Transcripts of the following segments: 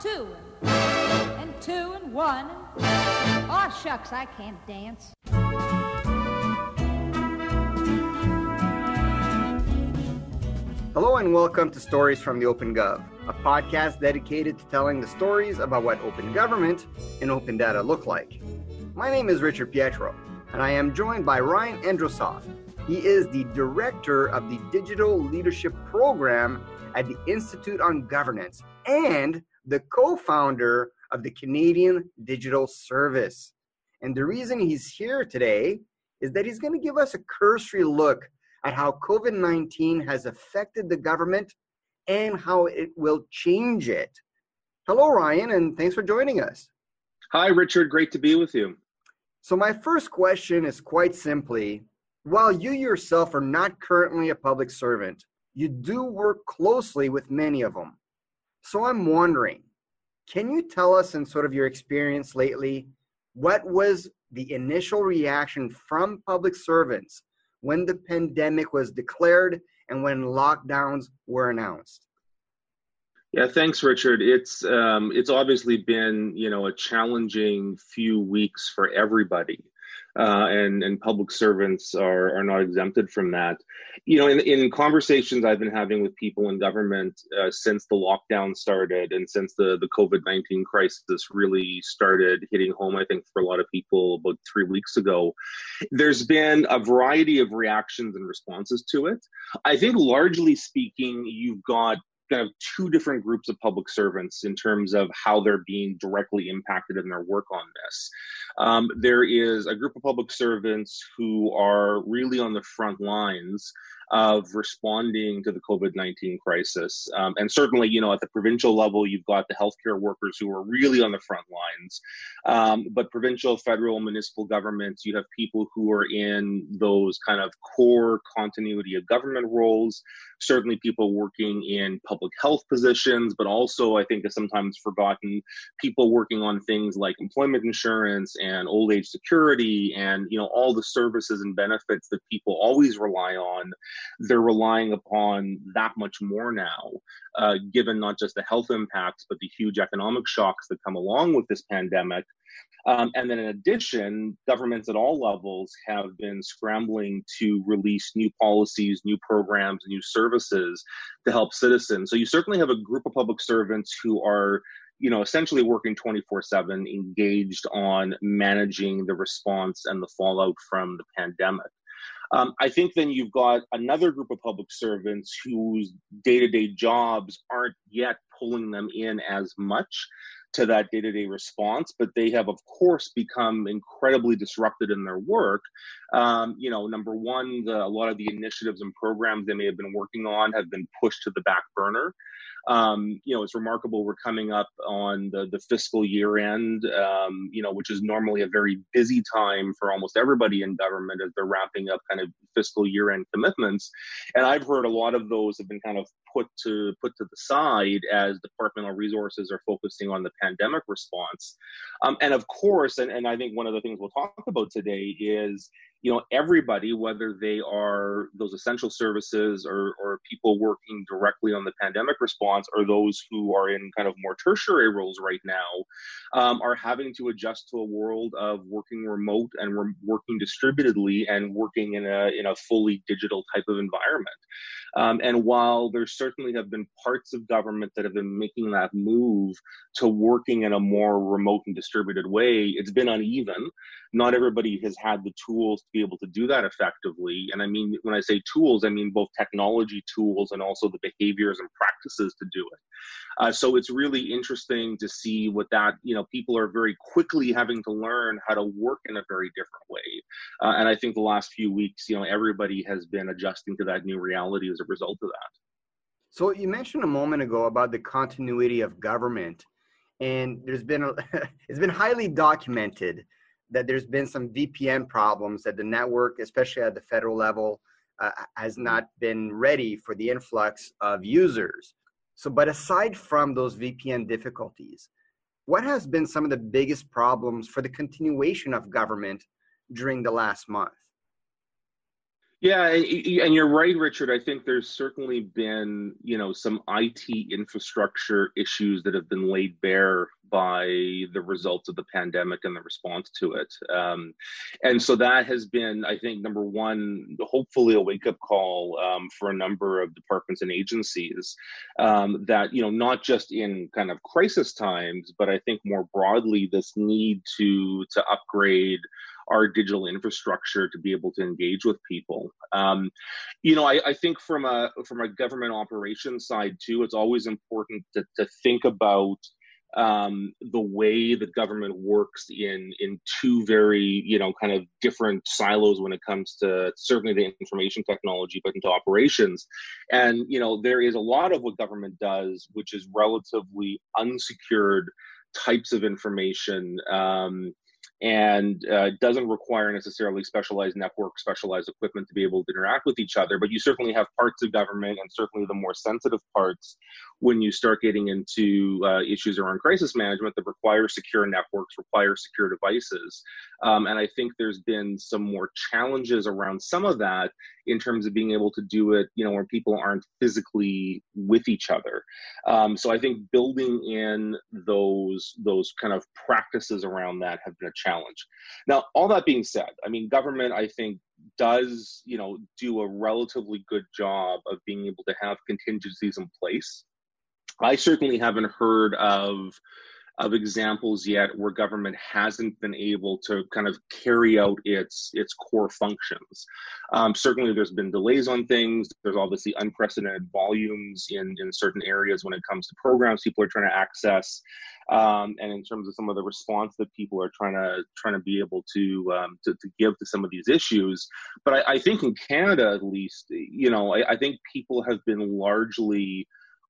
two and, two and one. Oh, shucks, I can't dance. Hello and welcome to Stories from the Open Gov, a podcast dedicated to telling the stories about what open government and open data look like. My name is Richard Pietro, and I am joined by Ryan Androsoff. He is the director of the Digital Leadership Program at the Institute on Governance and the co founder of the Canadian Digital Service. And the reason he's here today is that he's going to give us a cursory look at how COVID 19 has affected the government and how it will change it. Hello, Ryan, and thanks for joining us. Hi, Richard. Great to be with you. So, my first question is quite simply while you yourself are not currently a public servant, you do work closely with many of them. So, I'm wondering can you tell us, in sort of your experience lately, what was the initial reaction from public servants when the pandemic was declared and when lockdowns were announced? Yeah, thanks, Richard. It's um, it's obviously been you know a challenging few weeks for everybody uh, and and public servants are are not exempted from that. You know, in in conversations I've been having with people in government uh, since the lockdown started and since the the COVID nineteen crisis really started hitting home, I think for a lot of people about three weeks ago, there's been a variety of reactions and responses to it. I think largely speaking, you've got kind of two different groups of public servants in terms of how they're being directly impacted in their work on this. Um, there is a group of public servants who are really on the front lines of responding to the COVID 19 crisis. Um, and certainly, you know, at the provincial level, you've got the healthcare workers who are really on the front lines. Um, but provincial, federal, municipal governments, you have people who are in those kind of core continuity of government roles, certainly people working in public health positions, but also, I think, is sometimes forgotten, people working on things like employment insurance and old age security and, you know, all the services and benefits that people always rely on they're relying upon that much more now, uh, given not just the health impacts, but the huge economic shocks that come along with this pandemic. Um, and then, in addition, governments at all levels have been scrambling to release new policies, new programs, new services to help citizens. So, you certainly have a group of public servants who are you know essentially working 24 7 engaged on managing the response and the fallout from the pandemic um, I think then you've got another group of public servants whose day to day jobs aren't yet pulling them in as much to that day to day response, but they have, of course, become incredibly disrupted in their work. Um, you know, number one, the, a lot of the initiatives and programs they may have been working on have been pushed to the back burner. Um, you know, it's remarkable. We're coming up on the, the fiscal year end, um, you know, which is normally a very busy time for almost everybody in government as they're wrapping up kind of fiscal year end commitments. And I've heard a lot of those have been kind of put to put to the side as departmental resources are focusing on the pandemic response. Um, and of course, and, and I think one of the things we'll talk about today is you know everybody whether they are those essential services or, or people working directly on the pandemic response or those who are in kind of more tertiary roles right now um, are having to adjust to a world of working remote and re- working distributedly and working in a in a fully digital type of environment um, and while there certainly have been parts of government that have been making that move to working in a more remote and distributed way, it's been uneven. Not everybody has had the tools to be able to do that effectively. And I mean, when I say tools, I mean both technology tools and also the behaviors and practices to do it. Uh, so it's really interesting to see what that, you know, people are very quickly having to learn how to work in a very different way. Uh, and I think the last few weeks, you know, everybody has been adjusting to that new reality as a result of that. So you mentioned a moment ago about the continuity of government, and there's been a, it's been highly documented that there's been some VPN problems that the network, especially at the federal level, uh, has not been ready for the influx of users. So, but aside from those VPN difficulties, what has been some of the biggest problems for the continuation of government during the last month? Yeah, and you're right, Richard. I think there's certainly been, you know, some IT infrastructure issues that have been laid bare by the results of the pandemic and the response to it. Um, and so that has been, I think, number one, hopefully a wake up call um, for a number of departments and agencies um, that, you know, not just in kind of crisis times, but I think more broadly, this need to to upgrade our digital infrastructure to be able to engage with people. Um, you know, I, I, think from a from a government operations side too, it's always important to, to think about um, the way the government works in in two very you know kind of different silos when it comes to certainly the information technology, but into operations. And you know, there is a lot of what government does, which is relatively unsecured types of information. Um, and uh, doesn't require necessarily specialized network, specialized equipment to be able to interact with each other. But you certainly have parts of government, and certainly the more sensitive parts, when you start getting into uh, issues around crisis management that require secure networks, require secure devices. Um, and I think there's been some more challenges around some of that in terms of being able to do it, you know, where people aren't physically with each other. Um, so I think building in those those kind of practices around that have been a challenge. Now, all that being said, I mean, government, I think, does you know do a relatively good job of being able to have contingencies in place. I certainly haven't heard of of examples yet where government hasn't been able to kind of carry out its its core functions. Um, certainly, there's been delays on things. There's obviously unprecedented volumes in in certain areas when it comes to programs people are trying to access, um, and in terms of some of the response that people are trying to trying to be able to um, to, to, give to some of these issues. But I, I think in Canada, at least, you know, I, I think people have been largely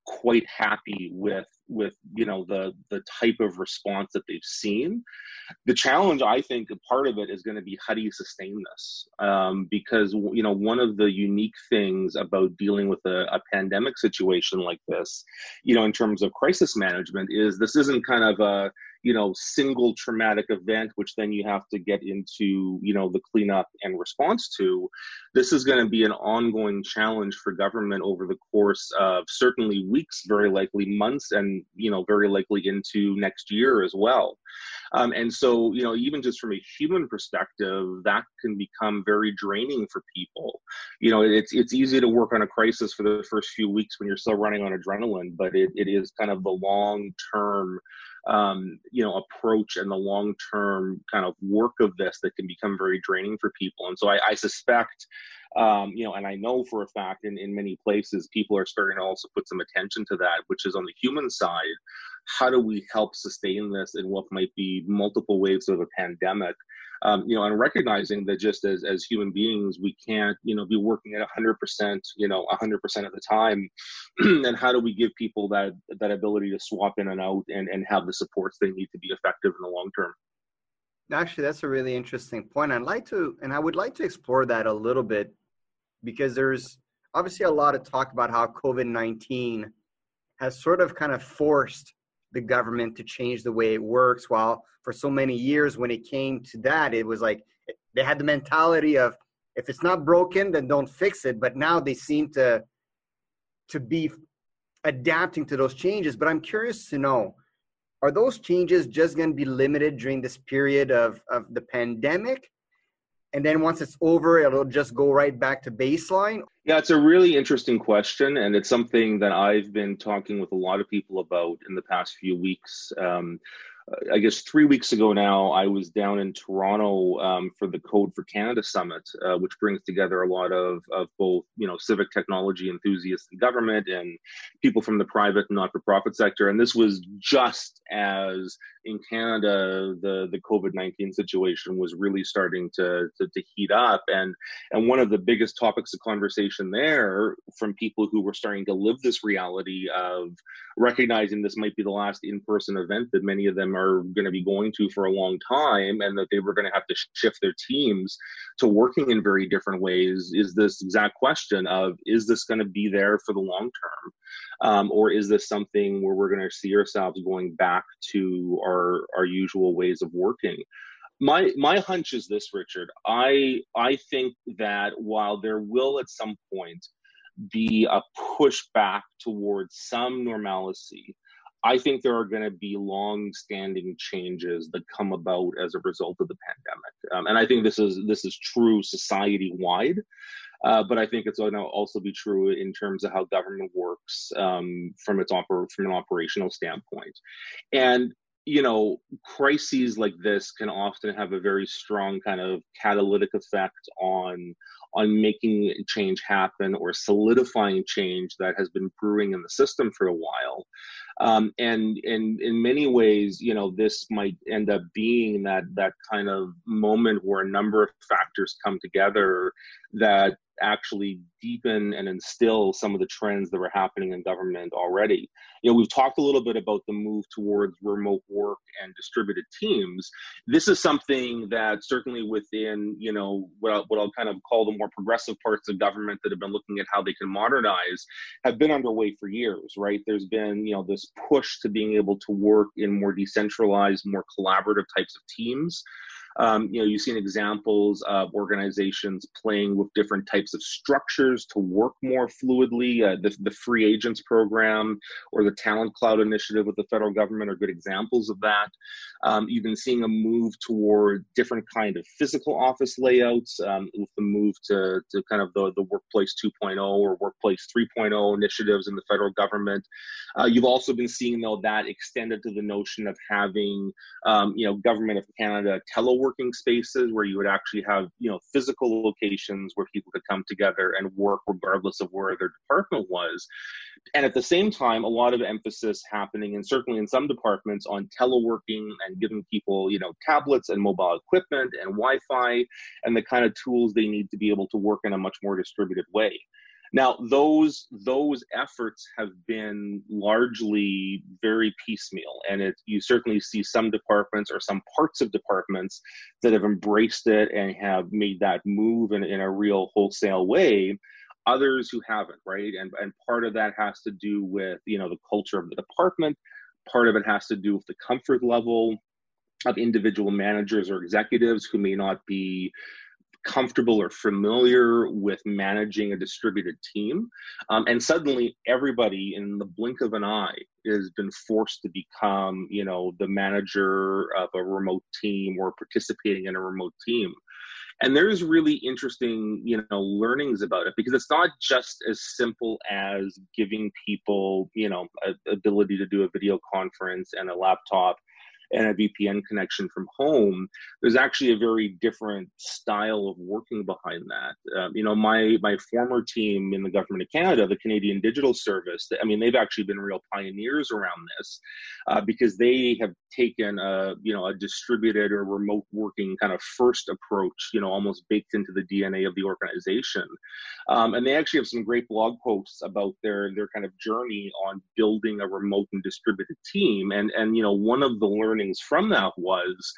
quite happy with with you know the the type of response that they've seen. The challenge i think a part of it is going to be how do you sustain this? Um, because you know one of the unique things about dealing with a, a, pandemic situation like this you know in terms of crisis management is this isn't kind of a you know single traumatic event which then you have to get into you know the cleanup and response to this is going to be an ongoing challenge for government over the course of certainly weeks very likely months and you know very likely into next year as well. Um, and so you know even just from a human perspective that can become very draining for people. You know it's it's easy to work on a crisis for the first few weeks when you're still running on adrenaline but it, it is kind of the long term um, you know approach and the long term kind of work of this that can become very draining for people. And so i, I suspect um, you know and i know for a fact in, in many places people are starting to also put some attention to that which is on the human side. How do we help sustain this in what might be multiple waves of a pandemic um, you know, and recognizing that just as as human beings, we can't, you know, be working at hundred percent, you know, hundred percent of the time. and how do we give people that that ability to swap in and out and and have the supports they need to be effective in the long term? Actually, that's a really interesting point. I'd like to, and I would like to explore that a little bit because there's obviously a lot of talk about how COVID 19 has sort of kind of forced the government to change the way it works while for so many years when it came to that it was like they had the mentality of if it's not broken then don't fix it. But now they seem to to be adapting to those changes. But i'm curious to know are those changes just going to be limited during this period of of the pandemic and then once it's over it'll just go right back to baseline yeah it's a really interesting question and it's something that i've been talking with a lot of people about in the past few weeks um, I guess three weeks ago now, I was down in Toronto um, for the Code for Canada Summit, uh, which brings together a lot of, of both, you know, civic technology enthusiasts in government and people from the private and not-for-profit sector. And this was just as in Canada, the the COVID nineteen situation was really starting to, to, to heat up, and and one of the biggest topics of conversation there from people who were starting to live this reality of recognizing this might be the last in person event that many of them are going to be going to for a long time, and that they were going to have to shift their teams to working in very different ways. Is this exact question of is this going to be there for the long term? Um, or is this something where we're going to see ourselves going back to our our usual ways of working? my my hunch is this, Richard. I I think that while there will at some point be a pushback towards some normalcy, I think there are going to be long-standing changes that come about as a result of the pandemic, um, and I think this is this is true society-wide. Uh, but I think it's going to also be true in terms of how government works um, from its oper- from an operational standpoint. And you know, crises like this can often have a very strong kind of catalytic effect on on making change happen or solidifying change that has been brewing in the system for a while. Um, and and in many ways, you know, this might end up being that that kind of moment where a number of factors come together that actually deepen and instill some of the trends that were happening in government already. You know, we've talked a little bit about the move towards remote work and distributed teams. This is something that certainly within, you know, what I'll, what I'll kind of call the more progressive parts of government that have been looking at how they can modernize have been underway for years, right? There's been, you know, this push to being able to work in more decentralized, more collaborative types of teams. Um, you know, you've seen examples of organizations playing with different types of structures to work more fluidly. Uh, the, the free agents program or the talent cloud initiative with the federal government are good examples of that. Um, you've been seeing a move toward different kind of physical office layouts um, with the move to, to kind of the, the workplace 2.0 or workplace 3.0 initiatives in the federal government. Uh, you've also been seeing though that extended to the notion of having, um, you know, government of Canada telework working spaces where you would actually have you know physical locations where people could come together and work regardless of where their department was. And at the same time a lot of emphasis happening and certainly in some departments on teleworking and giving people you know tablets and mobile equipment and wi-fi and the kind of tools they need to be able to work in a much more distributed way now, those those efforts have been largely very piecemeal, and it, you certainly see some departments or some parts of departments that have embraced it and have made that move in, in a real wholesale way. Others who haven't, right? And and part of that has to do with you know the culture of the department. Part of it has to do with the comfort level of individual managers or executives who may not be comfortable or familiar with managing a distributed team. Um, and suddenly everybody in the blink of an eye has been forced to become, you know, the manager of a remote team or participating in a remote team. And there's really interesting, you know, learnings about it because it's not just as simple as giving people, you know, a, ability to do a video conference and a laptop and a VPN connection from home, there's actually a very different style of working behind that. Um, you know, my my former team in the government of Canada, the Canadian Digital Service, I mean, they've actually been real pioneers around this uh, because they have taken a you know a distributed or remote working kind of first approach, you know, almost baked into the DNA of the organization. Um, and they actually have some great blog posts about their their kind of journey on building a remote and distributed team. And and you know, one of the learnings learnings from that was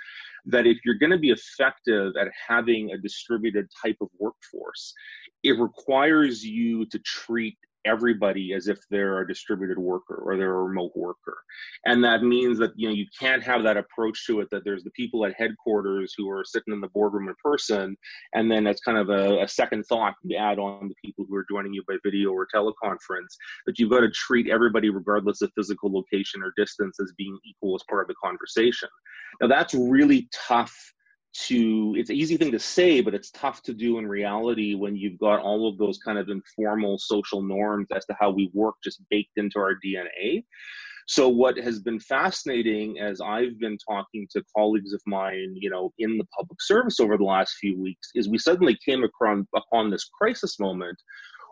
that if you're going to be effective at having a distributed type of workforce, it requires you to treat everybody as if they're a distributed worker or they're a remote worker. And that means that you know you can't have that approach to it that there's the people at headquarters who are sitting in the boardroom in person and then it's kind of a, a second thought to add on the people who are joining you by video or teleconference that you've got to treat everybody regardless of physical location or distance as being equal as part of the conversation. Now that's really tough to it's an easy thing to say but it's tough to do in reality when you've got all of those kind of informal social norms as to how we work just baked into our dna so what has been fascinating as i've been talking to colleagues of mine you know in the public service over the last few weeks is we suddenly came across upon this crisis moment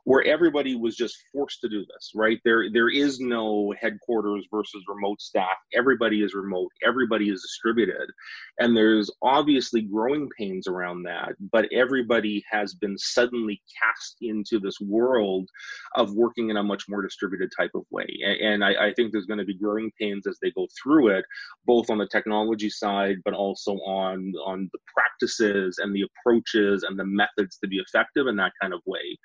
where everybody was just forced to do this, right? There, there is no headquarters versus remote staff. Everybody is remote. Everybody is distributed, and there's obviously growing pains around that. But everybody has been suddenly cast into this world of working in a much more distributed type of way, and I, I think there's going to be growing pains as they go through it, both on the technology side, but also on on the practices and the approaches and the methods to be effective in that kind of way.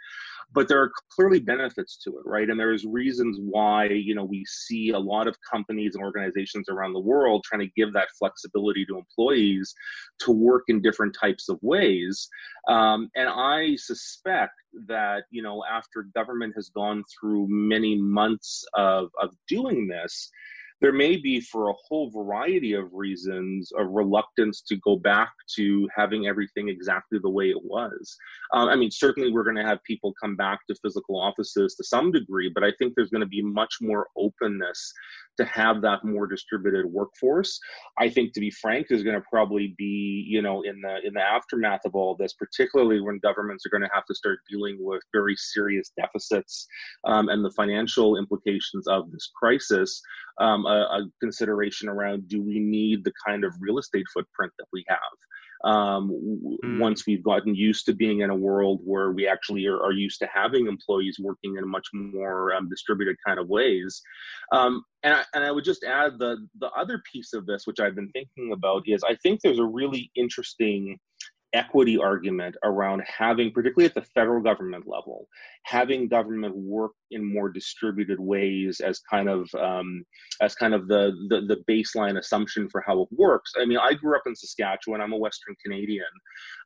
But there are clearly benefits to it, right? And there's reasons why you know we see a lot of companies and organizations around the world trying to give that flexibility to employees to work in different types of ways. Um, and I suspect that you know after government has gone through many months of of doing this there may be for a whole variety of reasons a reluctance to go back to having everything exactly the way it was um, i mean certainly we're going to have people come back to physical offices to some degree but i think there's going to be much more openness to have that more distributed workforce. I think, to be frank, is going to probably be, you know, in the in the aftermath of all this, particularly when governments are going to have to start dealing with very serious deficits um, and the financial implications of this crisis. Um, a, a consideration around: Do we need the kind of real estate footprint that we have? um, mm. once we've gotten used to being in a world where we actually are, are used to having employees working in much more um, distributed kind of ways. Um, and, I, and I would just add the the other piece of this, which I've been thinking about, is I think there's a really interesting equity argument around having, particularly at the federal government level, having government work in more distributed ways as kind of um, as kind of the, the, the baseline assumption for how it works. I mean, I grew up in Saskatchewan. I'm a Western Canadian,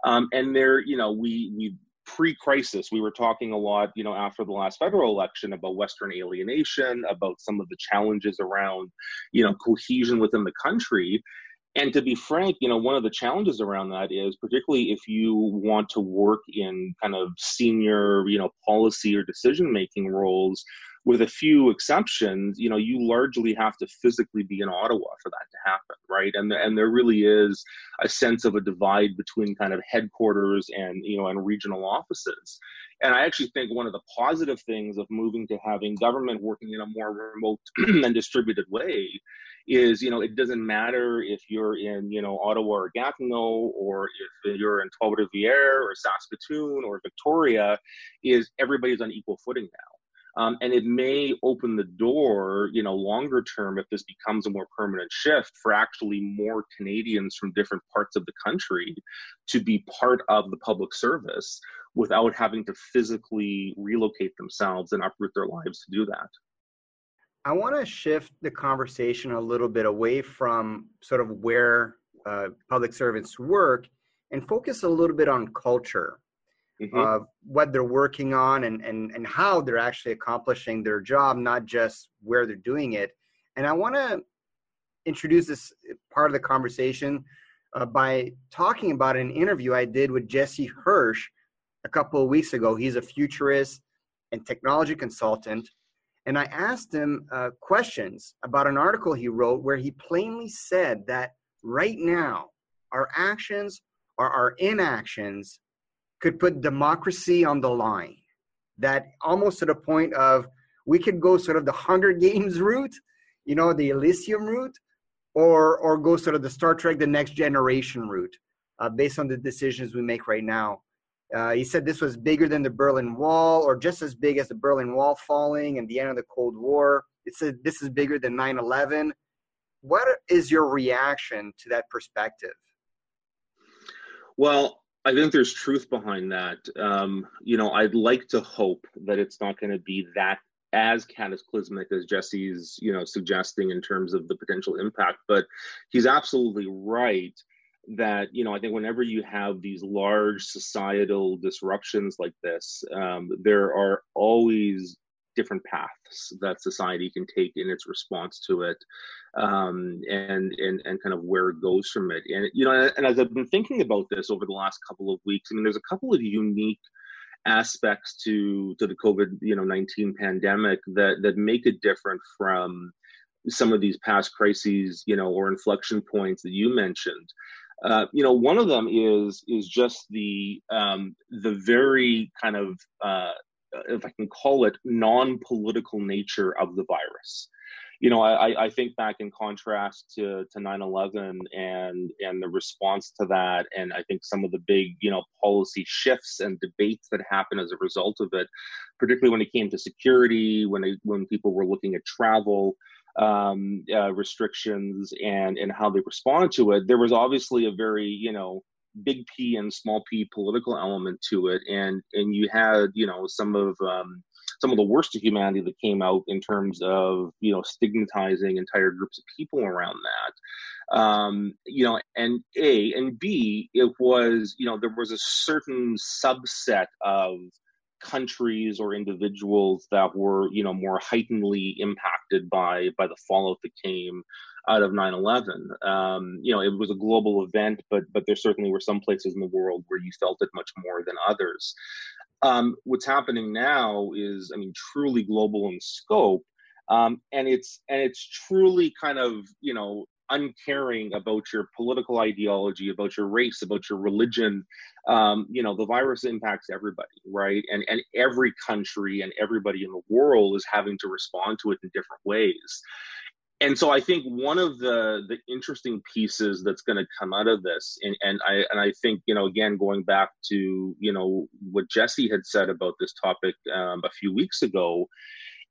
um, and there, you know, we we pre-crisis we were talking a lot you know after the last federal election about western alienation about some of the challenges around you know cohesion within the country and to be frank, you know, one of the challenges around that is particularly if you want to work in kind of senior, you know, policy or decision making roles, with a few exceptions, you know, you largely have to physically be in Ottawa for that to happen, right? And and there really is a sense of a divide between kind of headquarters and you know and regional offices. And I actually think one of the positive things of moving to having government working in a more remote and distributed way is you know it doesn't matter if you're in you know Ottawa or Gatineau or if you're in Trois-Rivières or Saskatoon or Victoria is everybody's on equal footing now um, and it may open the door you know longer term if this becomes a more permanent shift for actually more Canadians from different parts of the country to be part of the public service without having to physically relocate themselves and uproot their lives to do that. I want to shift the conversation a little bit away from sort of where uh, public servants work and focus a little bit on culture, mm-hmm. uh, what they're working on, and, and, and how they're actually accomplishing their job, not just where they're doing it. And I want to introduce this part of the conversation uh, by talking about an interview I did with Jesse Hirsch a couple of weeks ago. He's a futurist and technology consultant and I asked him uh, questions about an article he wrote where he plainly said that right now, our actions or our inactions could put democracy on the line. That almost to the point of we could go sort of the Hunger Games route, you know, the Elysium route, or or go sort of the Star Trek: The Next Generation route, uh, based on the decisions we make right now. Uh, he said this was bigger than the Berlin Wall, or just as big as the Berlin Wall falling and the end of the Cold War. It said this is bigger than 9 11. What is your reaction to that perspective? Well, I think there's truth behind that. Um, you know, I'd like to hope that it's not going to be that as cataclysmic as Jesse's, you know, suggesting in terms of the potential impact. But he's absolutely right that you know i think whenever you have these large societal disruptions like this um, there are always different paths that society can take in its response to it um, and, and and kind of where it goes from it. And you know and as i've been thinking about this over the last couple of weeks i mean there's a couple of unique aspects to to the covid you know 19 pandemic that that make it different from some of these past crises you know or inflection points that you mentioned. Uh, you know, one of them is is just the um, the very kind of uh, if I can call it non-political nature of the virus. You know, I, I think back in contrast to to 9/11 and and the response to that, and I think some of the big you know policy shifts and debates that happened as a result of it, particularly when it came to security, when when people were looking at travel um, uh, restrictions and and how they responded to it, there was obviously a very you know big P and small p political element to it, and and you had you know some of um, some of the worst of humanity that came out in terms of you know stigmatizing entire groups of people around that. Um, you know and a and b it was you know there was a certain subset of countries or individuals that were you know more heightenedly impacted by by the fallout that came out of 9-11 um, you know it was a global event but but there certainly were some places in the world where you felt it much more than others. Um, what's happening now is i mean truly global in scope. Um, and it's and it's truly kind of you know uncaring about your political ideology, about your race, about your religion. Um, you know, the virus impacts everybody, right? And and every country and everybody in the world is having to respond to it in different ways. And so I think one of the the interesting pieces that's going to come out of this, and, and I and I think you know again going back to you know what Jesse had said about this topic um, a few weeks ago,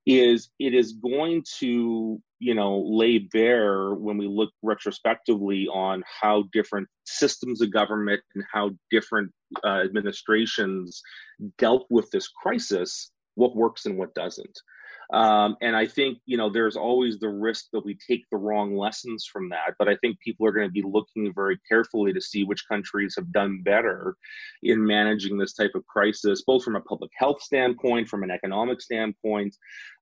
is it is going to you know lay bare when we look retrospectively on how different systems of government and how different uh, administrations dealt with this crisis what works and what doesn't um, and I think, you know, there's always the risk that we take the wrong lessons from that. But I think people are going to be looking very carefully to see which countries have done better in managing this type of crisis, both from a public health standpoint, from an economic standpoint.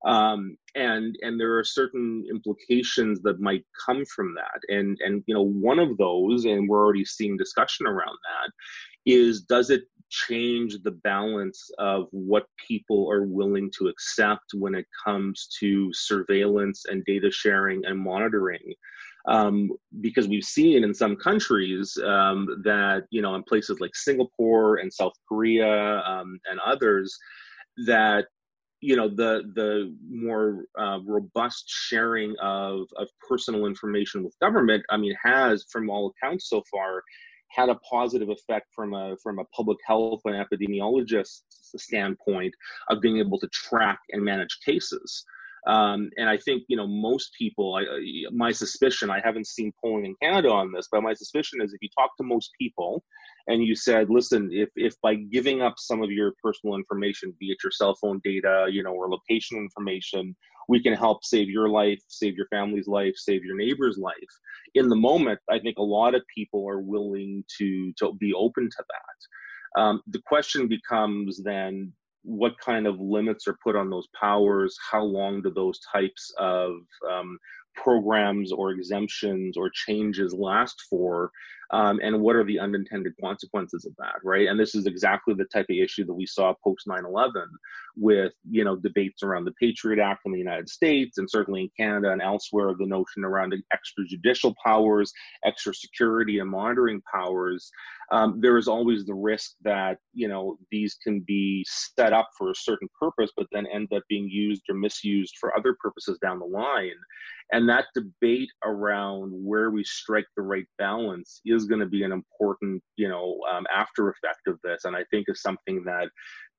Um, and and there are certain implications that might come from that. And and you know, one of those, and we're already seeing discussion around that, is does it change the balance of what people are willing to accept when it comes to surveillance and data sharing and monitoring. Um, because we've seen in some countries um, that, you know, in places like Singapore and South Korea um, and others, that you know the the more uh, robust sharing of of personal information with government i mean has from all accounts so far had a positive effect from a from a public health and epidemiologist standpoint of being able to track and manage cases. Um, and I think you know most people. I, my suspicion. I haven't seen polling in Canada on this, but my suspicion is if you talk to most people, and you said, "Listen, if if by giving up some of your personal information, be it your cell phone data, you know, or location information, we can help save your life, save your family's life, save your neighbor's life." In the moment, I think a lot of people are willing to to be open to that. Um, the question becomes then what kind of limits are put on those powers? How long do those types of um, programs or exemptions or changes last for? Um, and what are the unintended consequences of that, right? And this is exactly the type of issue that we saw post 9 11 with, you know, debates around the Patriot Act in the United States and certainly in Canada and elsewhere, the notion around extrajudicial powers, extra security and monitoring powers um, there is always the risk that you know these can be set up for a certain purpose, but then end up being used or misused for other purposes down the line. And that debate around where we strike the right balance is going to be an important, you know, um, after effect of this. And I think is something that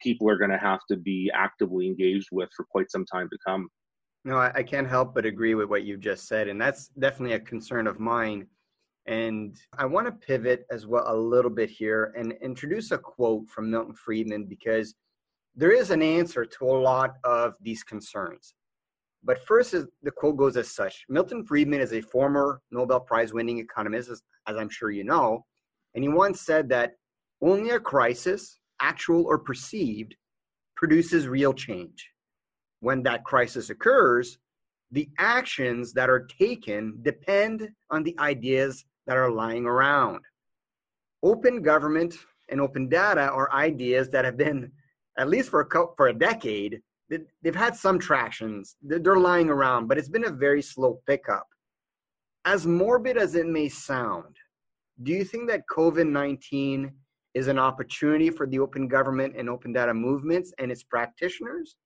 people are going to have to be actively engaged with for quite some time to come. No, I, I can't help but agree with what you've just said, and that's definitely a concern of mine and I want to pivot as well a little bit here and introduce a quote from Milton Friedman because there is an answer to a lot of these concerns. But first, the quote goes as such Milton Friedman is a former Nobel Prize winning economist, as, as I'm sure you know, and he once said that only a crisis, actual or perceived, produces real change. When that crisis occurs, the actions that are taken depend on the ideas that are lying around. Open government and open data are ideas that have been, at least for a, for a decade, they've had some tractions. They're lying around, but it's been a very slow pickup. As morbid as it may sound, do you think that COVID 19 is an opportunity for the open government and open data movements and its practitioners?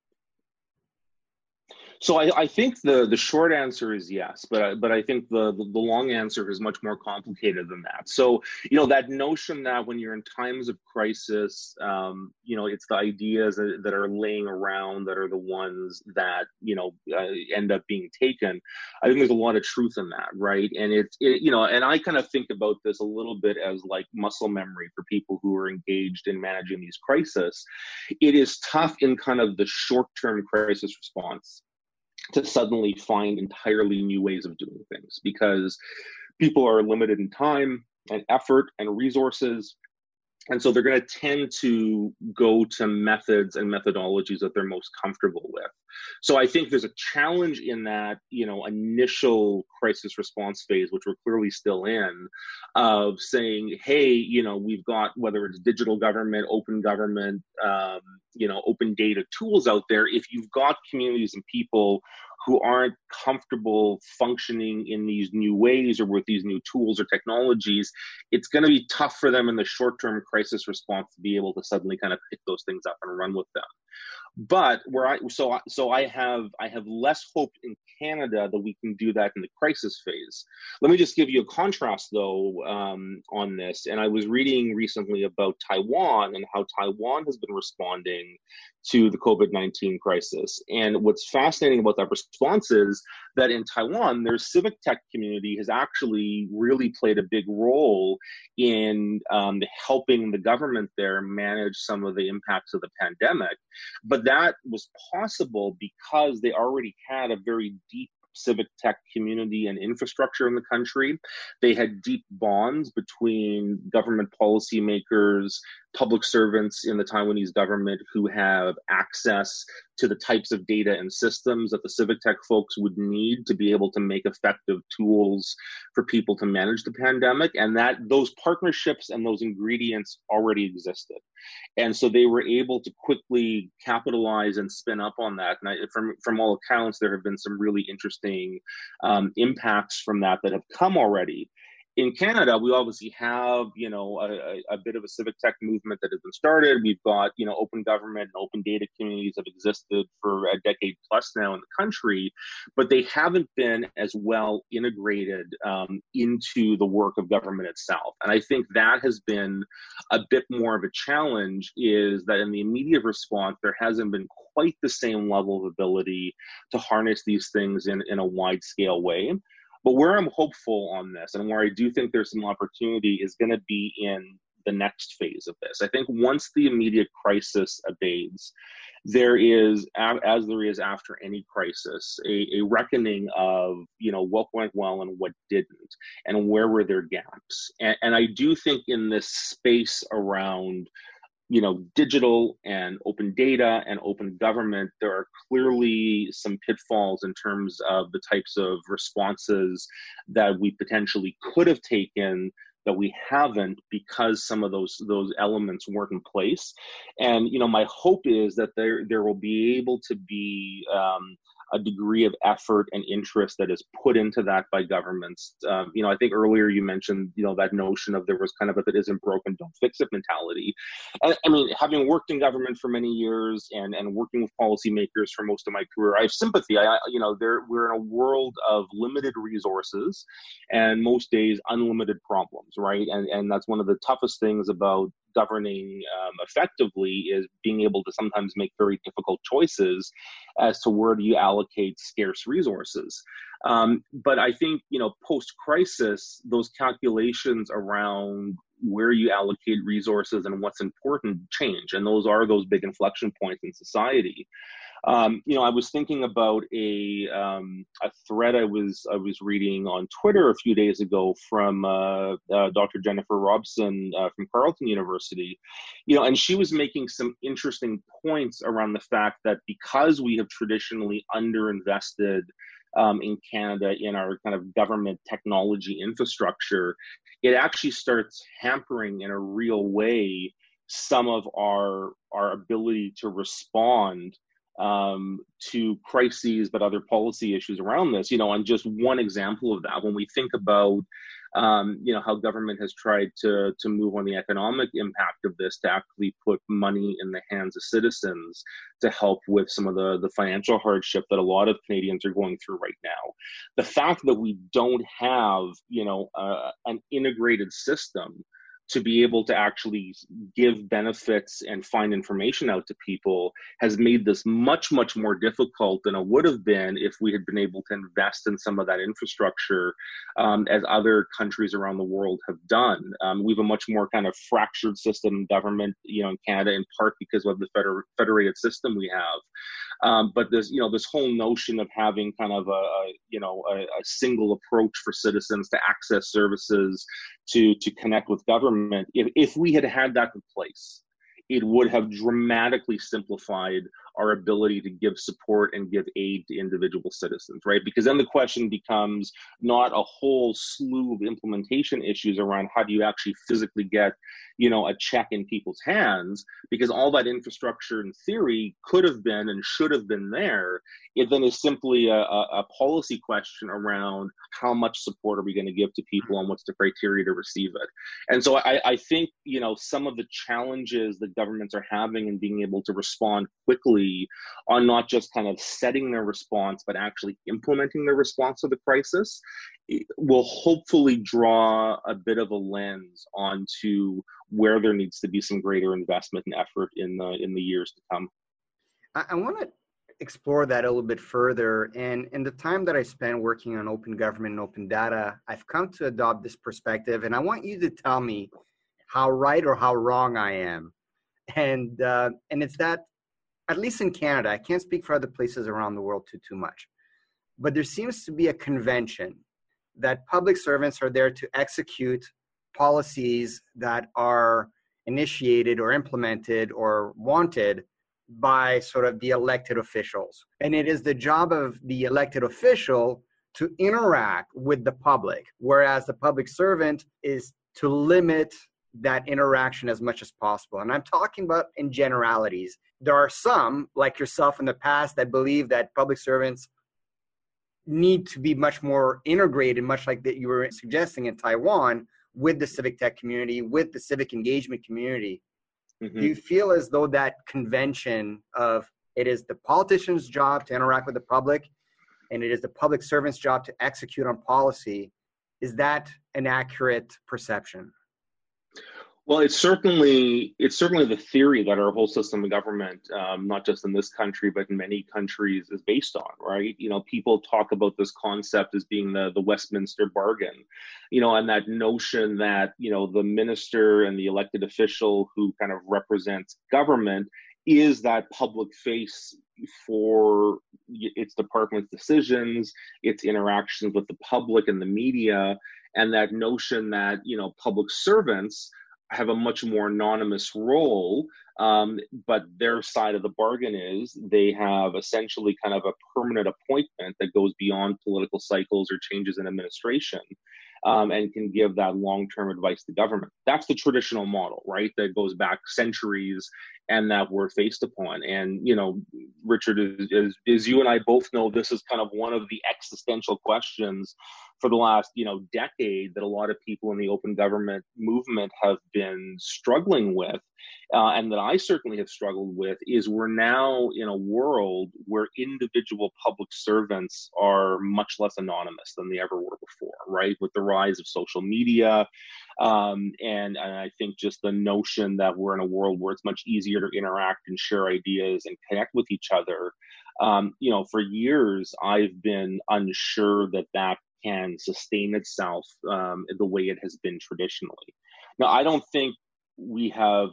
So I, I, think the the short answer is yes, but I, but I think the, the, the long answer is much more complicated than that. So you know that notion that when you're in times of crisis, um, you know it's the ideas that, that, are laying around that are the ones that you know uh, end up being taken. I think there's a lot of truth in that, right? And it's it, you know, and I kind of think about this a little bit as like muscle memory for people who are engaged in managing these crises. It is tough in kind of the short term crisis response to suddenly find entirely new ways of doing things because people are limited in time and effort and resources and so they're going to tend to go to methods and methodologies that they're most comfortable with. So i think there's a challenge in that you know initial crisis response phase which we're clearly still in of saying hey you know we've got whether it's digital government open government um, you know open data tools out there if you've got communities and people who aren't comfortable functioning in these new ways or with these new tools or technologies, it's going to be tough for them in the short term crisis response to be able to suddenly kind of pick those things up and run with them but where I so so I have I have less hope in Canada that we can do that in the crisis phase. Let me just give you a contrast though um, on this. And I was reading recently about Taiwan and how Taiwan has been responding to the COVID nineteen crisis. And what's fascinating about that response is that in Taiwan, their civic tech community has actually really played a big role in um, helping the government there manage some of the impacts of the pandemic. But that was possible because they already had a very deep civic tech community and infrastructure in the country. They had deep bonds between government policymakers, public servants in the Taiwanese government who have access to the types of data and systems that the civic tech folks would need to be able to make effective tools for people to manage the pandemic and that those partnerships and those ingredients already existed. And so they were able to quickly capitalize and spin up on that. And I, from from all accounts there have been some really interesting um, impacts from that that have come already in Canada, we obviously have, you know, a, a, bit of a civic tech movement that has been started. We've got, you know, open government and open data communities that have existed for a decade plus now in the country, but they haven't been as well integrated um, into the work of government itself. And I think that has been a bit more of a challenge is that in the immediate response, there hasn't been quite the same level of ability to harness these things in, in a wide scale way. But where I'm hopeful on this and where I do think there's some opportunity is going to be in the next phase of this. I think once the immediate crisis abates, there is, as there is after any crisis, a, a, reckoning of you know what went well and what didn't, and where were there gaps. And, and I do think in this space around you know, digital and open data and open government, there are clearly some pitfalls in terms of the types of responses that we potentially could have taken that we haven't because some of those those elements weren't in place. And you know, my hope is that there there will be able to be um, a degree of effort and interest that is put into that by governments. Um, you know, I think earlier you mentioned, you know, that notion of there was kind of if it isn't broken, don't fix it mentality. And, I mean, having worked in government for many years and, and working with policymakers for most of my career, I have sympathy. I, you know, there we're in a world of limited resources and most days unlimited problems, right? And and that's one of the toughest things about governing um, effectively is being able to sometimes make very difficult choices as to where do you allocate scarce resources. Um, but I think you know post crisis, those calculations around where you allocate resources and what's important change, and those are those big inflection points in society. Um, you know, I was thinking about a um, a thread I was I was reading on Twitter a few days ago from uh, uh, Dr. Jennifer Robson uh, from Carleton University. You know, and she was making some interesting points around the fact that because we have traditionally underinvested um, in Canada in our kind of government technology infrastructure, it actually starts hampering in a real way some of our our ability to respond um, to crises, but other policy issues around this. You know, and just one example of that, when we think about um, you know how government has tried to to move on the economic impact of this to actually put money in the hands of citizens to help with some of the the financial hardship that a lot of Canadians are going through right now. The fact that we don't have you know uh, an integrated system to be able to actually give benefits and find information out to people has made this much much more difficult than it would have been if we had been able to invest in some of that infrastructure um, as other countries around the world have done. Um, we have a much more kind of fractured system government you know in canada in part because of the feder- federated system we have um, but this, you know, this whole notion of having kind of a, a you know, a, a, single approach for citizens to access services, to to connect with government. If if we had had that in place, it would have dramatically simplified our ability to give support and give aid to individual citizens, right? Because then the question becomes not a whole slew of implementation issues around how do you actually physically get, you know, a check in people's hands, because all that infrastructure in theory could have been and should have been there. It then is simply a, a policy question around how much support are we going to give to people and what's the criteria to receive it. And so I, I think, you know, some of the challenges that governments are having in being able to respond quickly on not just kind of setting their response, but actually implementing their response to the crisis will hopefully draw a bit of a lens onto where there needs to be some greater investment and effort in the in the years to come. I, I want to explore that a little bit further. And in the time that I spent working on open government and open data, I've come to adopt this perspective, and I want you to tell me how right or how wrong I am. And uh, and it's that at least in Canada, I can't speak for other places around the world too too much, but there seems to be a convention that public servants are there to execute policies that are initiated or implemented or wanted by sort of the elected officials. And it is the job of the elected official to interact with the public, whereas the public servant is to limit that interaction as much as possible. And I'm talking about in generalities. There are some, like yourself in the past, that believe that public servants need to be much more integrated, much like that you were suggesting in Taiwan, with the civic tech community, with the civic engagement community. Mm-hmm. Do you feel as though that convention of it is the politician's job to interact with the public and it is the public servant's job to execute on policy, is that an accurate perception? Well, it's certainly it's certainly the theory that our whole system of government, um, not just in this country but in many countries, is based on. Right? You know, people talk about this concept as being the the Westminster bargain. You know, and that notion that you know the minister and the elected official who kind of represents government is that public face for its department's decisions, its interactions with the public and the media, and that notion that you know public servants have a much more anonymous role. Um, but their side of the bargain is they have essentially kind of a permanent appointment that goes beyond political cycles or changes in administration um, and can give that long term advice to government. That's the traditional model, right? That goes back centuries and that we're faced upon. And, you know, Richard, as, as you and I both know, this is kind of one of the existential questions for the last you know decade that a lot of people in the open government movement have been struggling with uh, and that i certainly have struggled with is we're now in a world where individual public servants are much less anonymous than they ever were before right? With the rise of social media um, and, and i think just the notion that we're in a world where it's much easier to interact and share ideas and connect with each other. Um, you know, for years I've been unsure that that can sustain itself um, the way it has been traditionally. Now, I don't think we have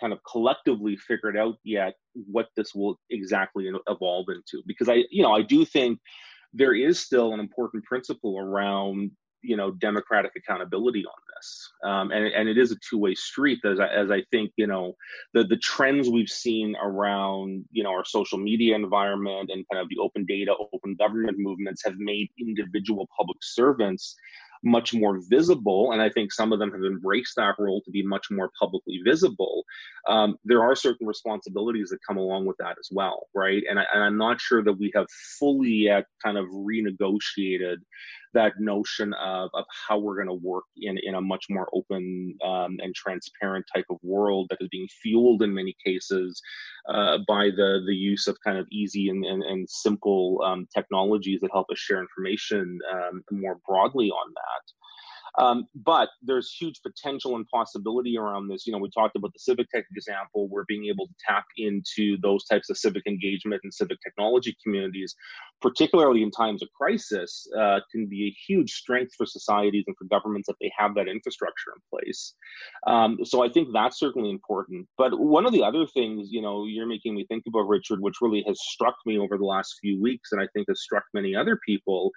kind of collectively figured out yet what this will exactly evolve into because I, you know, I do think there is still an important principle around you know democratic accountability on this. Um, and, and it is a two-way street as I, as I think you know the the trends we've seen around you know our social media environment and kind of the open data open government movements have made individual public servants much more visible, and I think some of them have embraced that role to be much more publicly visible, um, there are certain responsibilities that come along with that as well, right? And, I, and I'm not sure that we have fully yet kind of renegotiated that notion of, of how we're going to work in, in a much more open um, and transparent type of world that is being fueled in many cases uh, by the, the use of kind of easy and, and, and simple um, technologies that help us share information um, more broadly on that. Um, but there's huge potential and possibility around this. You know, we talked about the civic tech example, where being able to tap into those types of civic engagement and civic technology communities, particularly in times of crisis, uh, can be a huge strength for societies and for governments that they have that infrastructure in place. Um, so I think that's certainly important. But one of the other things, you know, you're making me think about, Richard, which really has struck me over the last few weeks, and I think has struck many other people,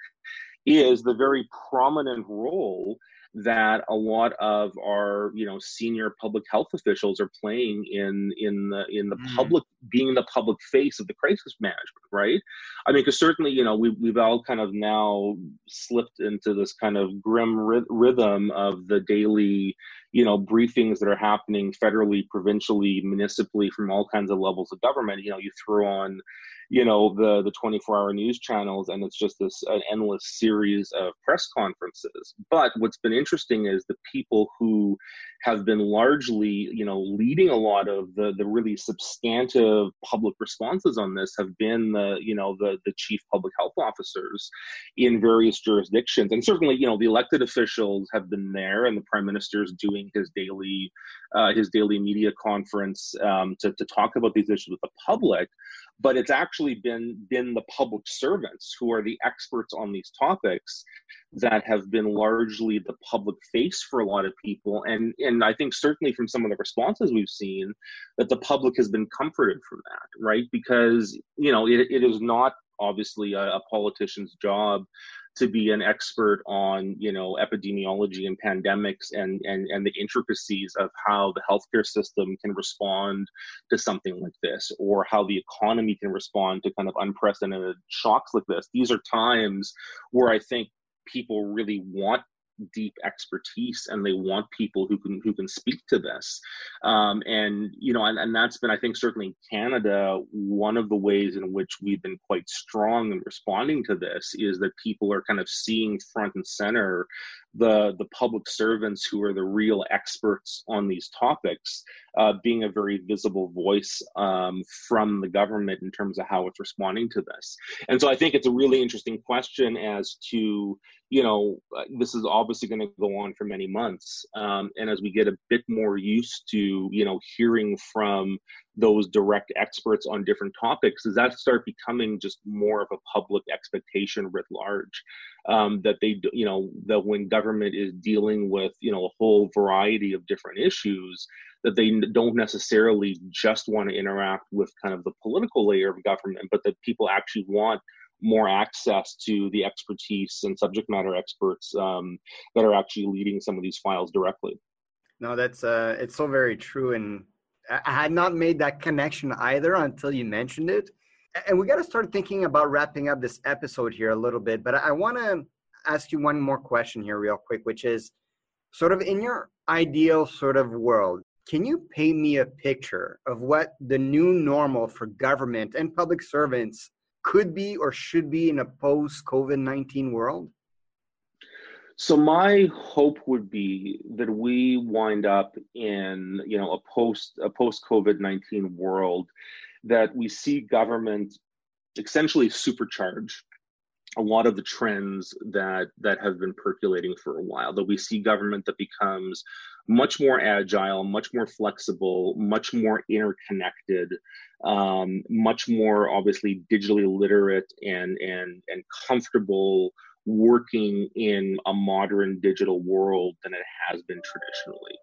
is the very prominent role that a lot of our you know senior public health officials are playing in in the in the mm. public being the public face of the crisis management right i mean because certainly you know we, we've all kind of now slipped into this kind of grim ry- rhythm of the daily you know briefings that are happening federally provincially municipally from all kinds of levels of government you know you throw on you know the the 24 hour news channels and it's just this an endless series of press conferences. But what's been interesting is the people who have been largely you know leading a lot of the the really substantive public responses on this have been the you know the the chief public health officers in various jurisdictions. And certainly you know the elected officials have been there and the prime minister is doing his daily uh, his daily media conference um, to, to talk about these issues with the public but it's actually been been the public servants who are the experts on these topics that have been largely the public face for a lot of people. And and i think certainly from some of the responses we've seen that the public has been comforted from that right? Because you know it, it is not obviously a, a politician's job to be an expert on you know epidemiology and pandemics and and and the intricacies of how the healthcare system can respond to something like this or how the economy can respond to kind of unprecedented shocks like this. These are times where i think people really want deep expertise and they want people who can who can speak to this. Um, and you know and, and that's been i think certainly in canada one of the ways in which we've been quite strong in responding to this is that people are kind of seeing front and center the the public servants who are the real experts on these topics uh, being a very visible voice um, from the government in terms of how it's responding to this. And so i think it's a really interesting question as to you know this is obviously going to go on for many months um, and as we get a bit more used to you know hearing from those direct experts on different topics does that start becoming just more of a public expectation writ large um, that they you know that when government is dealing with you know a whole variety of different issues that they don't necessarily just want to interact with kind of the political layer of government but that people actually want more access to the expertise and subject matter experts um, that are actually leading some of these files directly no that's uh, it's so very true and I had not made that connection either until you mentioned it. And we got to start thinking about wrapping up this episode here a little bit. But I want to ask you one more question here, real quick, which is sort of in your ideal sort of world, can you paint me a picture of what the new normal for government and public servants could be or should be in a post COVID 19 world? So my hope would be that we wind up in you know a post a post COVID nineteen world that we see government essentially supercharge a lot of the trends that that have been percolating for a while that we see government that becomes much more agile much more flexible much more interconnected um, much more obviously digitally literate and and and comfortable working in a modern digital world than it has been traditionally.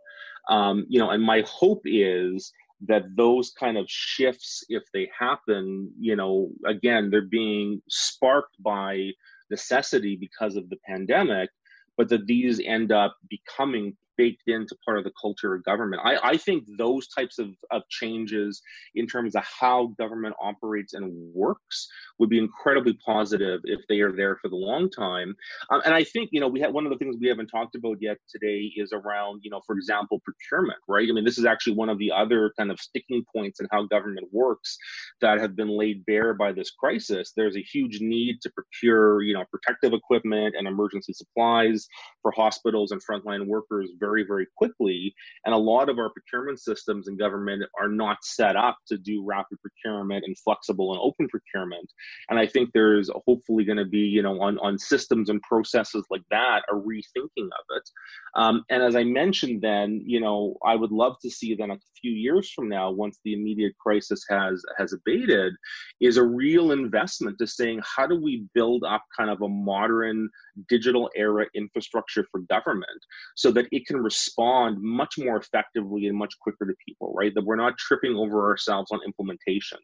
Um, you know, and my hope is that those kind of shifts, if they happen, you know, again, they're being sparked by necessity because of the pandemic, but that these end up becoming baked into part of the culture of government. I, I think those types of, of changes in terms of how government operates and works would be incredibly positive if they are there for the long time. Um, and I think, you know, we have one of the things we haven't talked about yet today is around, you know, for example, procurement, right? I mean, this is actually one of the other kind of sticking points in how government works that have been laid bare by this crisis. There's a huge need to procure, you know, protective equipment and emergency supplies for hospitals and frontline workers very, very quickly. And a lot of our procurement systems in government are not set up to do rapid procurement and flexible and open procurement. And I think there's hopefully going to be, you know, on, on systems and processes like that, a rethinking of it. Um, and as I mentioned then, you know, I would love to see then a few years from now, once the immediate crisis has has abated, is a real investment to saying how do we build up kind of a modern digital era infrastructure for government so that it can respond much more effectively and much quicker to people, right? That we're not tripping over ourselves on implementation,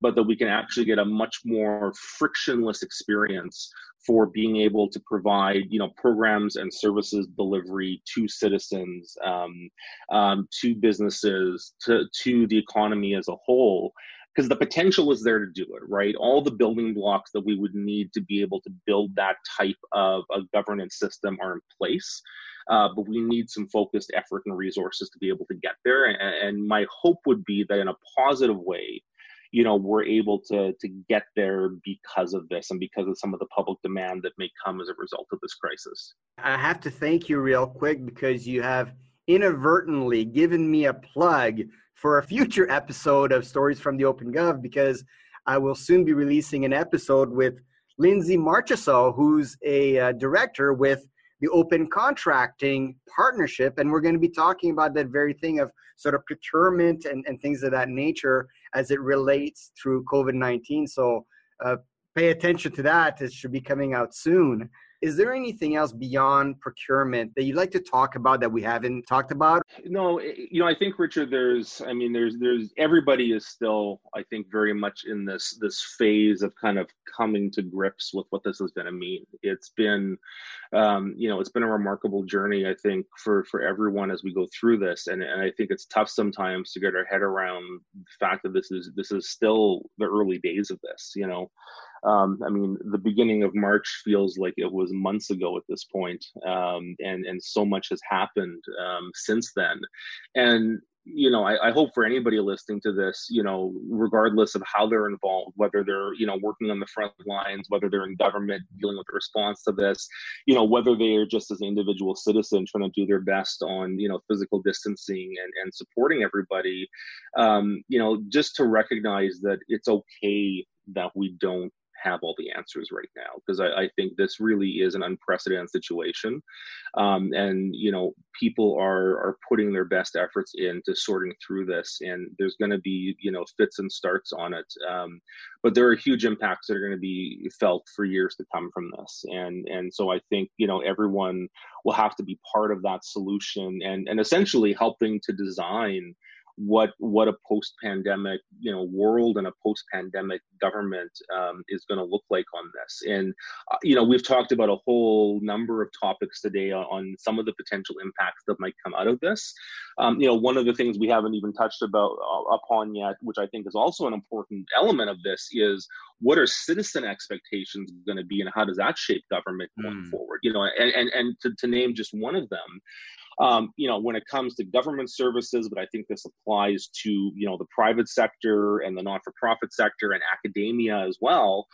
but that we can actually get a much more frictionless experience for being able to provide, you know, programs and services delivery to citizens, um, um, to businesses, to, to the economy as a whole because the potential is there to do it, right? All the building blocks that we would need to be able to build that type of a governance system are in place. Uh, but we need some focused effort and resources to be able to get there. And, and my hope would be that in a positive way, you know, we're able to to get there because of this and because of some of the public demand that may come as a result of this crisis. I have to thank you real quick because you have inadvertently given me a plug for a future episode of Stories from the Open Gov because I will soon be releasing an episode with Lindsay Marchessault, who's a uh, director with the Open Contracting Partnership. And we're going to be talking about that very thing of sort of procurement and, and things of that nature as it relates through COVID 19. So uh, pay attention to that. It should be coming out soon. Is there anything else beyond procurement that you'd like to talk about that we haven't talked about? No, eh, you know, I think Richard, there's, I mean, there's, there's, everybody is still, I think, very much in this this phase of kind of coming to grips with what this is going to mean. It's been, um, you know, it's been a remarkable journey, I think, for for everyone as we go through this, and and I think it's tough sometimes to get our head around the fact that this is this is still the early days of this, you know. Um, I mean, the beginning of March feels like it was months ago at this point, um, and and so much has happened um, since then. And you know, I, I, hope for anybody listening to this, you know, regardless of how they're involved, whether they're, you know, working on the front lines, whether they're in government dealing with the response to this, you know, whether they are just as an individual citizen trying to do their best on, you know, physical distancing and, and supporting everybody, um, you know, just to recognize that it's okay that we don't have all the answers right now because I, I, think this really is an unprecedented situation, um, and you know people are are putting their best efforts into sorting through this, and there's going to be you know fits and starts on it, um, but there are huge impacts that are going to be felt for years to come from this, and and so I think you know everyone will have to be part of that solution and and essentially helping to design what what a post pandemic you know world and a post pandemic government um, is going to look like on this. And uh, you know we've talked about a whole number of topics today on, on, some of the potential impacts that might come out of this. Um, you know one of the things we haven't even touched about uh, upon yet which i think is also an important element of this is what are citizen expectations going to be and how does that shape government going mm. forward? You know and and, and to, to name just one of them um, you know, when it comes to government services, but I think this applies to, you know, the private sector and the not-for-profit sector and academia as well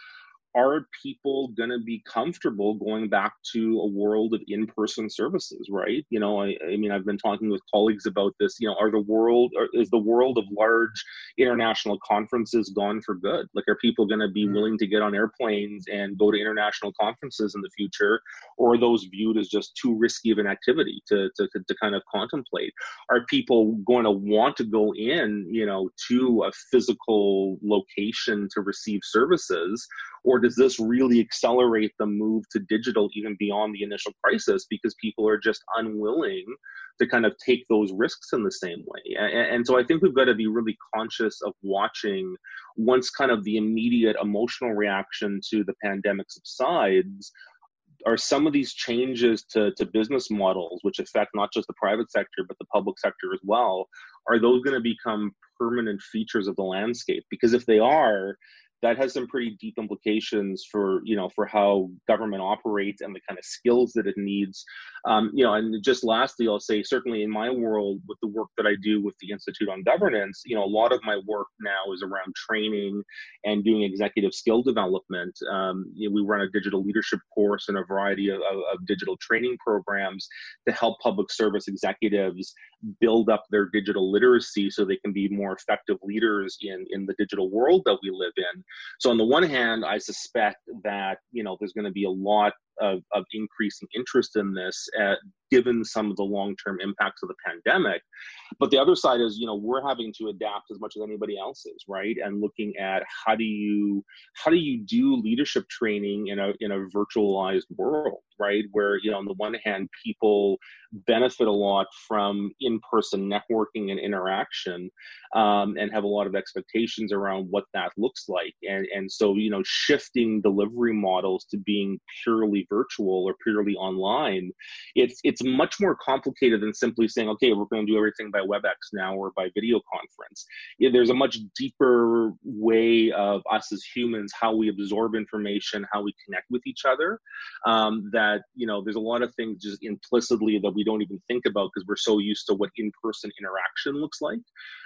are people going to be comfortable going back to a world of in-person services right? You know I, I mean i've been talking with colleagues about this you know are the world or is the world of large international conferences gone for good? Like are people going to be mm-hmm. willing to get on airplanes and go to international conferences in the future? Or are those viewed as just too risky of an activity to, to, to kind of contemplate? Are people going to want to go in you know to a physical location to receive services or does this really accelerate the move to digital even beyond the initial crisis because people are just unwilling to kind of take those risks in the same way and, and so i think we've got to be really conscious of watching once kind of the immediate emotional reaction to the pandemic subsides are some of these changes to, to business models, which affect not just the private sector, but the public sector as well, are those going to become permanent features of the landscape? Because if they are, that has some pretty deep implications for you know for how government operates and the kind of skills that it needs. Um, you know and just lastly i'll say certainly in my world with the work that i do with the institute on governance you know a lot of my work now is around training and doing executive skill development. Um, you know, we run a digital leadership course and a variety of, of, of digital training programs to help public service executives build up their digital literacy so they can be more effective leaders in in the digital world that we live in so on the one hand, I suspect that you know there's going to be a lot of, of increasing interest in this, given some of the long-term impacts of the pandemic. But the other side is, you know, we're having to adapt as much as anybody else is, right? And looking at how do you how do you do leadership training in a in a virtualized world, right? Where you know, on the one hand, people benefit a lot from in-person networking and interaction, um, and have a lot of expectations around what that looks like, and and so you know, shifting delivery models to being purely virtual or purely online, it's it's much more complicated than simply saying, okay, we're going to do everything by WebEx now or by video conference. There's a much deeper way of us as humans, how we absorb information, how we connect with each other. Um, that you know, there's a lot of things just implicitly that we don't even think about because we're so used to what in-person interaction looks like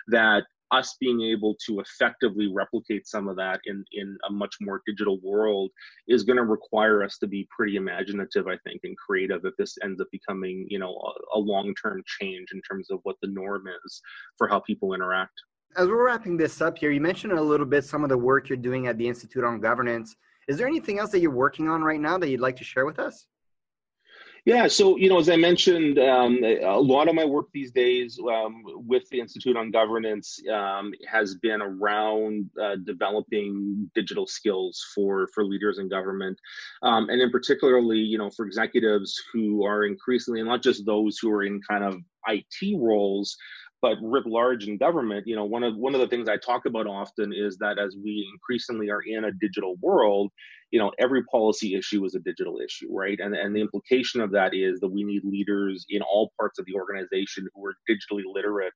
that us being able to effectively replicate some of that in in a much more digital world is going to require us to be pretty imaginative i think and creative if this ends up becoming you know a, a long-term change in terms of what the norm is for how people interact. As we're wrapping this up here you mentioned a little bit some of the work you're doing at the institute on governance. Is there anything else that you're working on right now that you'd like to share with us yeah, so you know, as I mentioned, um, a lot of my work these days um, with the Institute on Governance um, has been around uh, developing digital skills for for leaders in government, um, and in particularly, you know, for executives who are increasingly, and not just those who are in kind of IT roles, but writ large in government, you know, one of one of the things I talk about often is that as we increasingly are in a digital world, you know, every policy issue is a digital issue, right? And and the implication of that is that we need leaders in all parts of the organization who are digitally literate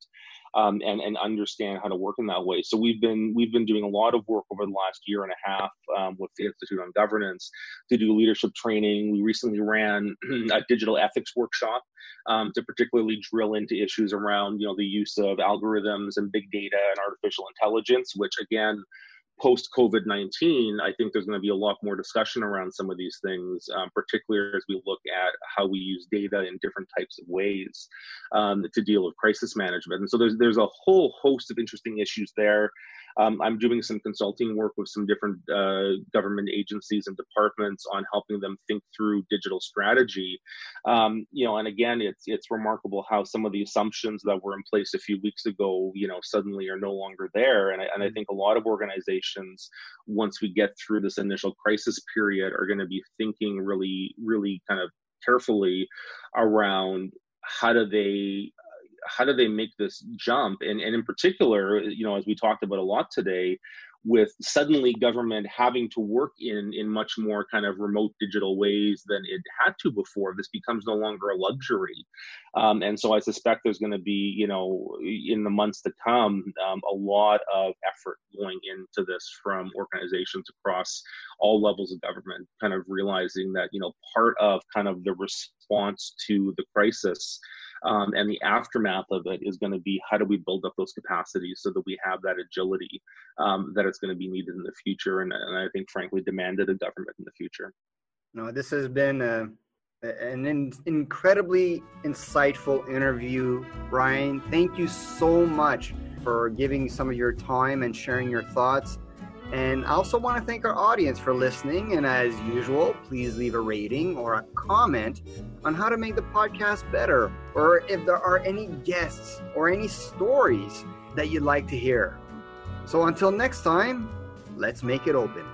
um, and and understand how to work in that way. So we've been we've been doing a lot of work over the last year and a half um, with the Institute on Governance to do leadership training. We recently ran a digital ethics workshop um, to particularly drill into issues around you know the use of algorithms and big data and artificial intelligence, which again post COVID 19, I think there's going to be a lot more discussion around some of these things, um, particularly as we look at how we use data in different types of ways um, to deal with crisis management. And so there's, there's a whole host of interesting issues there. Um, I'm doing some consulting work with some different uh, government agencies and departments on helping them think through digital strategy. Um, you know, and again, it's it's remarkable how some of the assumptions that were in place a few weeks ago, you know, suddenly are no longer there. And I, and I think a lot of organizations, once we get through this initial crisis period, are going to be thinking really, really kind of carefully around how do they how do they make this jump? And, and in particular, you know, as we talked about a lot today, with suddenly government having to work in in much more kind of remote digital ways than it had to before this becomes no longer a luxury um, and so i suspect there's going to be you know in the months to come um, a lot of effort going into this from organizations across all levels of government kind of realizing that you know part of kind of the response to the crisis um, and the aftermath of it is going to be how do we build up those capacities so that we have that agility um, that it's going to be needed in the future, and, and, I think, frankly, demanded of government in the future. No, this has been a, an in, incredibly insightful interview, Ryan. Thank you so much for giving some of your time and sharing your thoughts. And I also want to thank our audience for listening. And as usual, please leave a rating or a comment on how to make the podcast better, or if there are any guests or any stories that you'd like to hear. So until next time, let's make it open.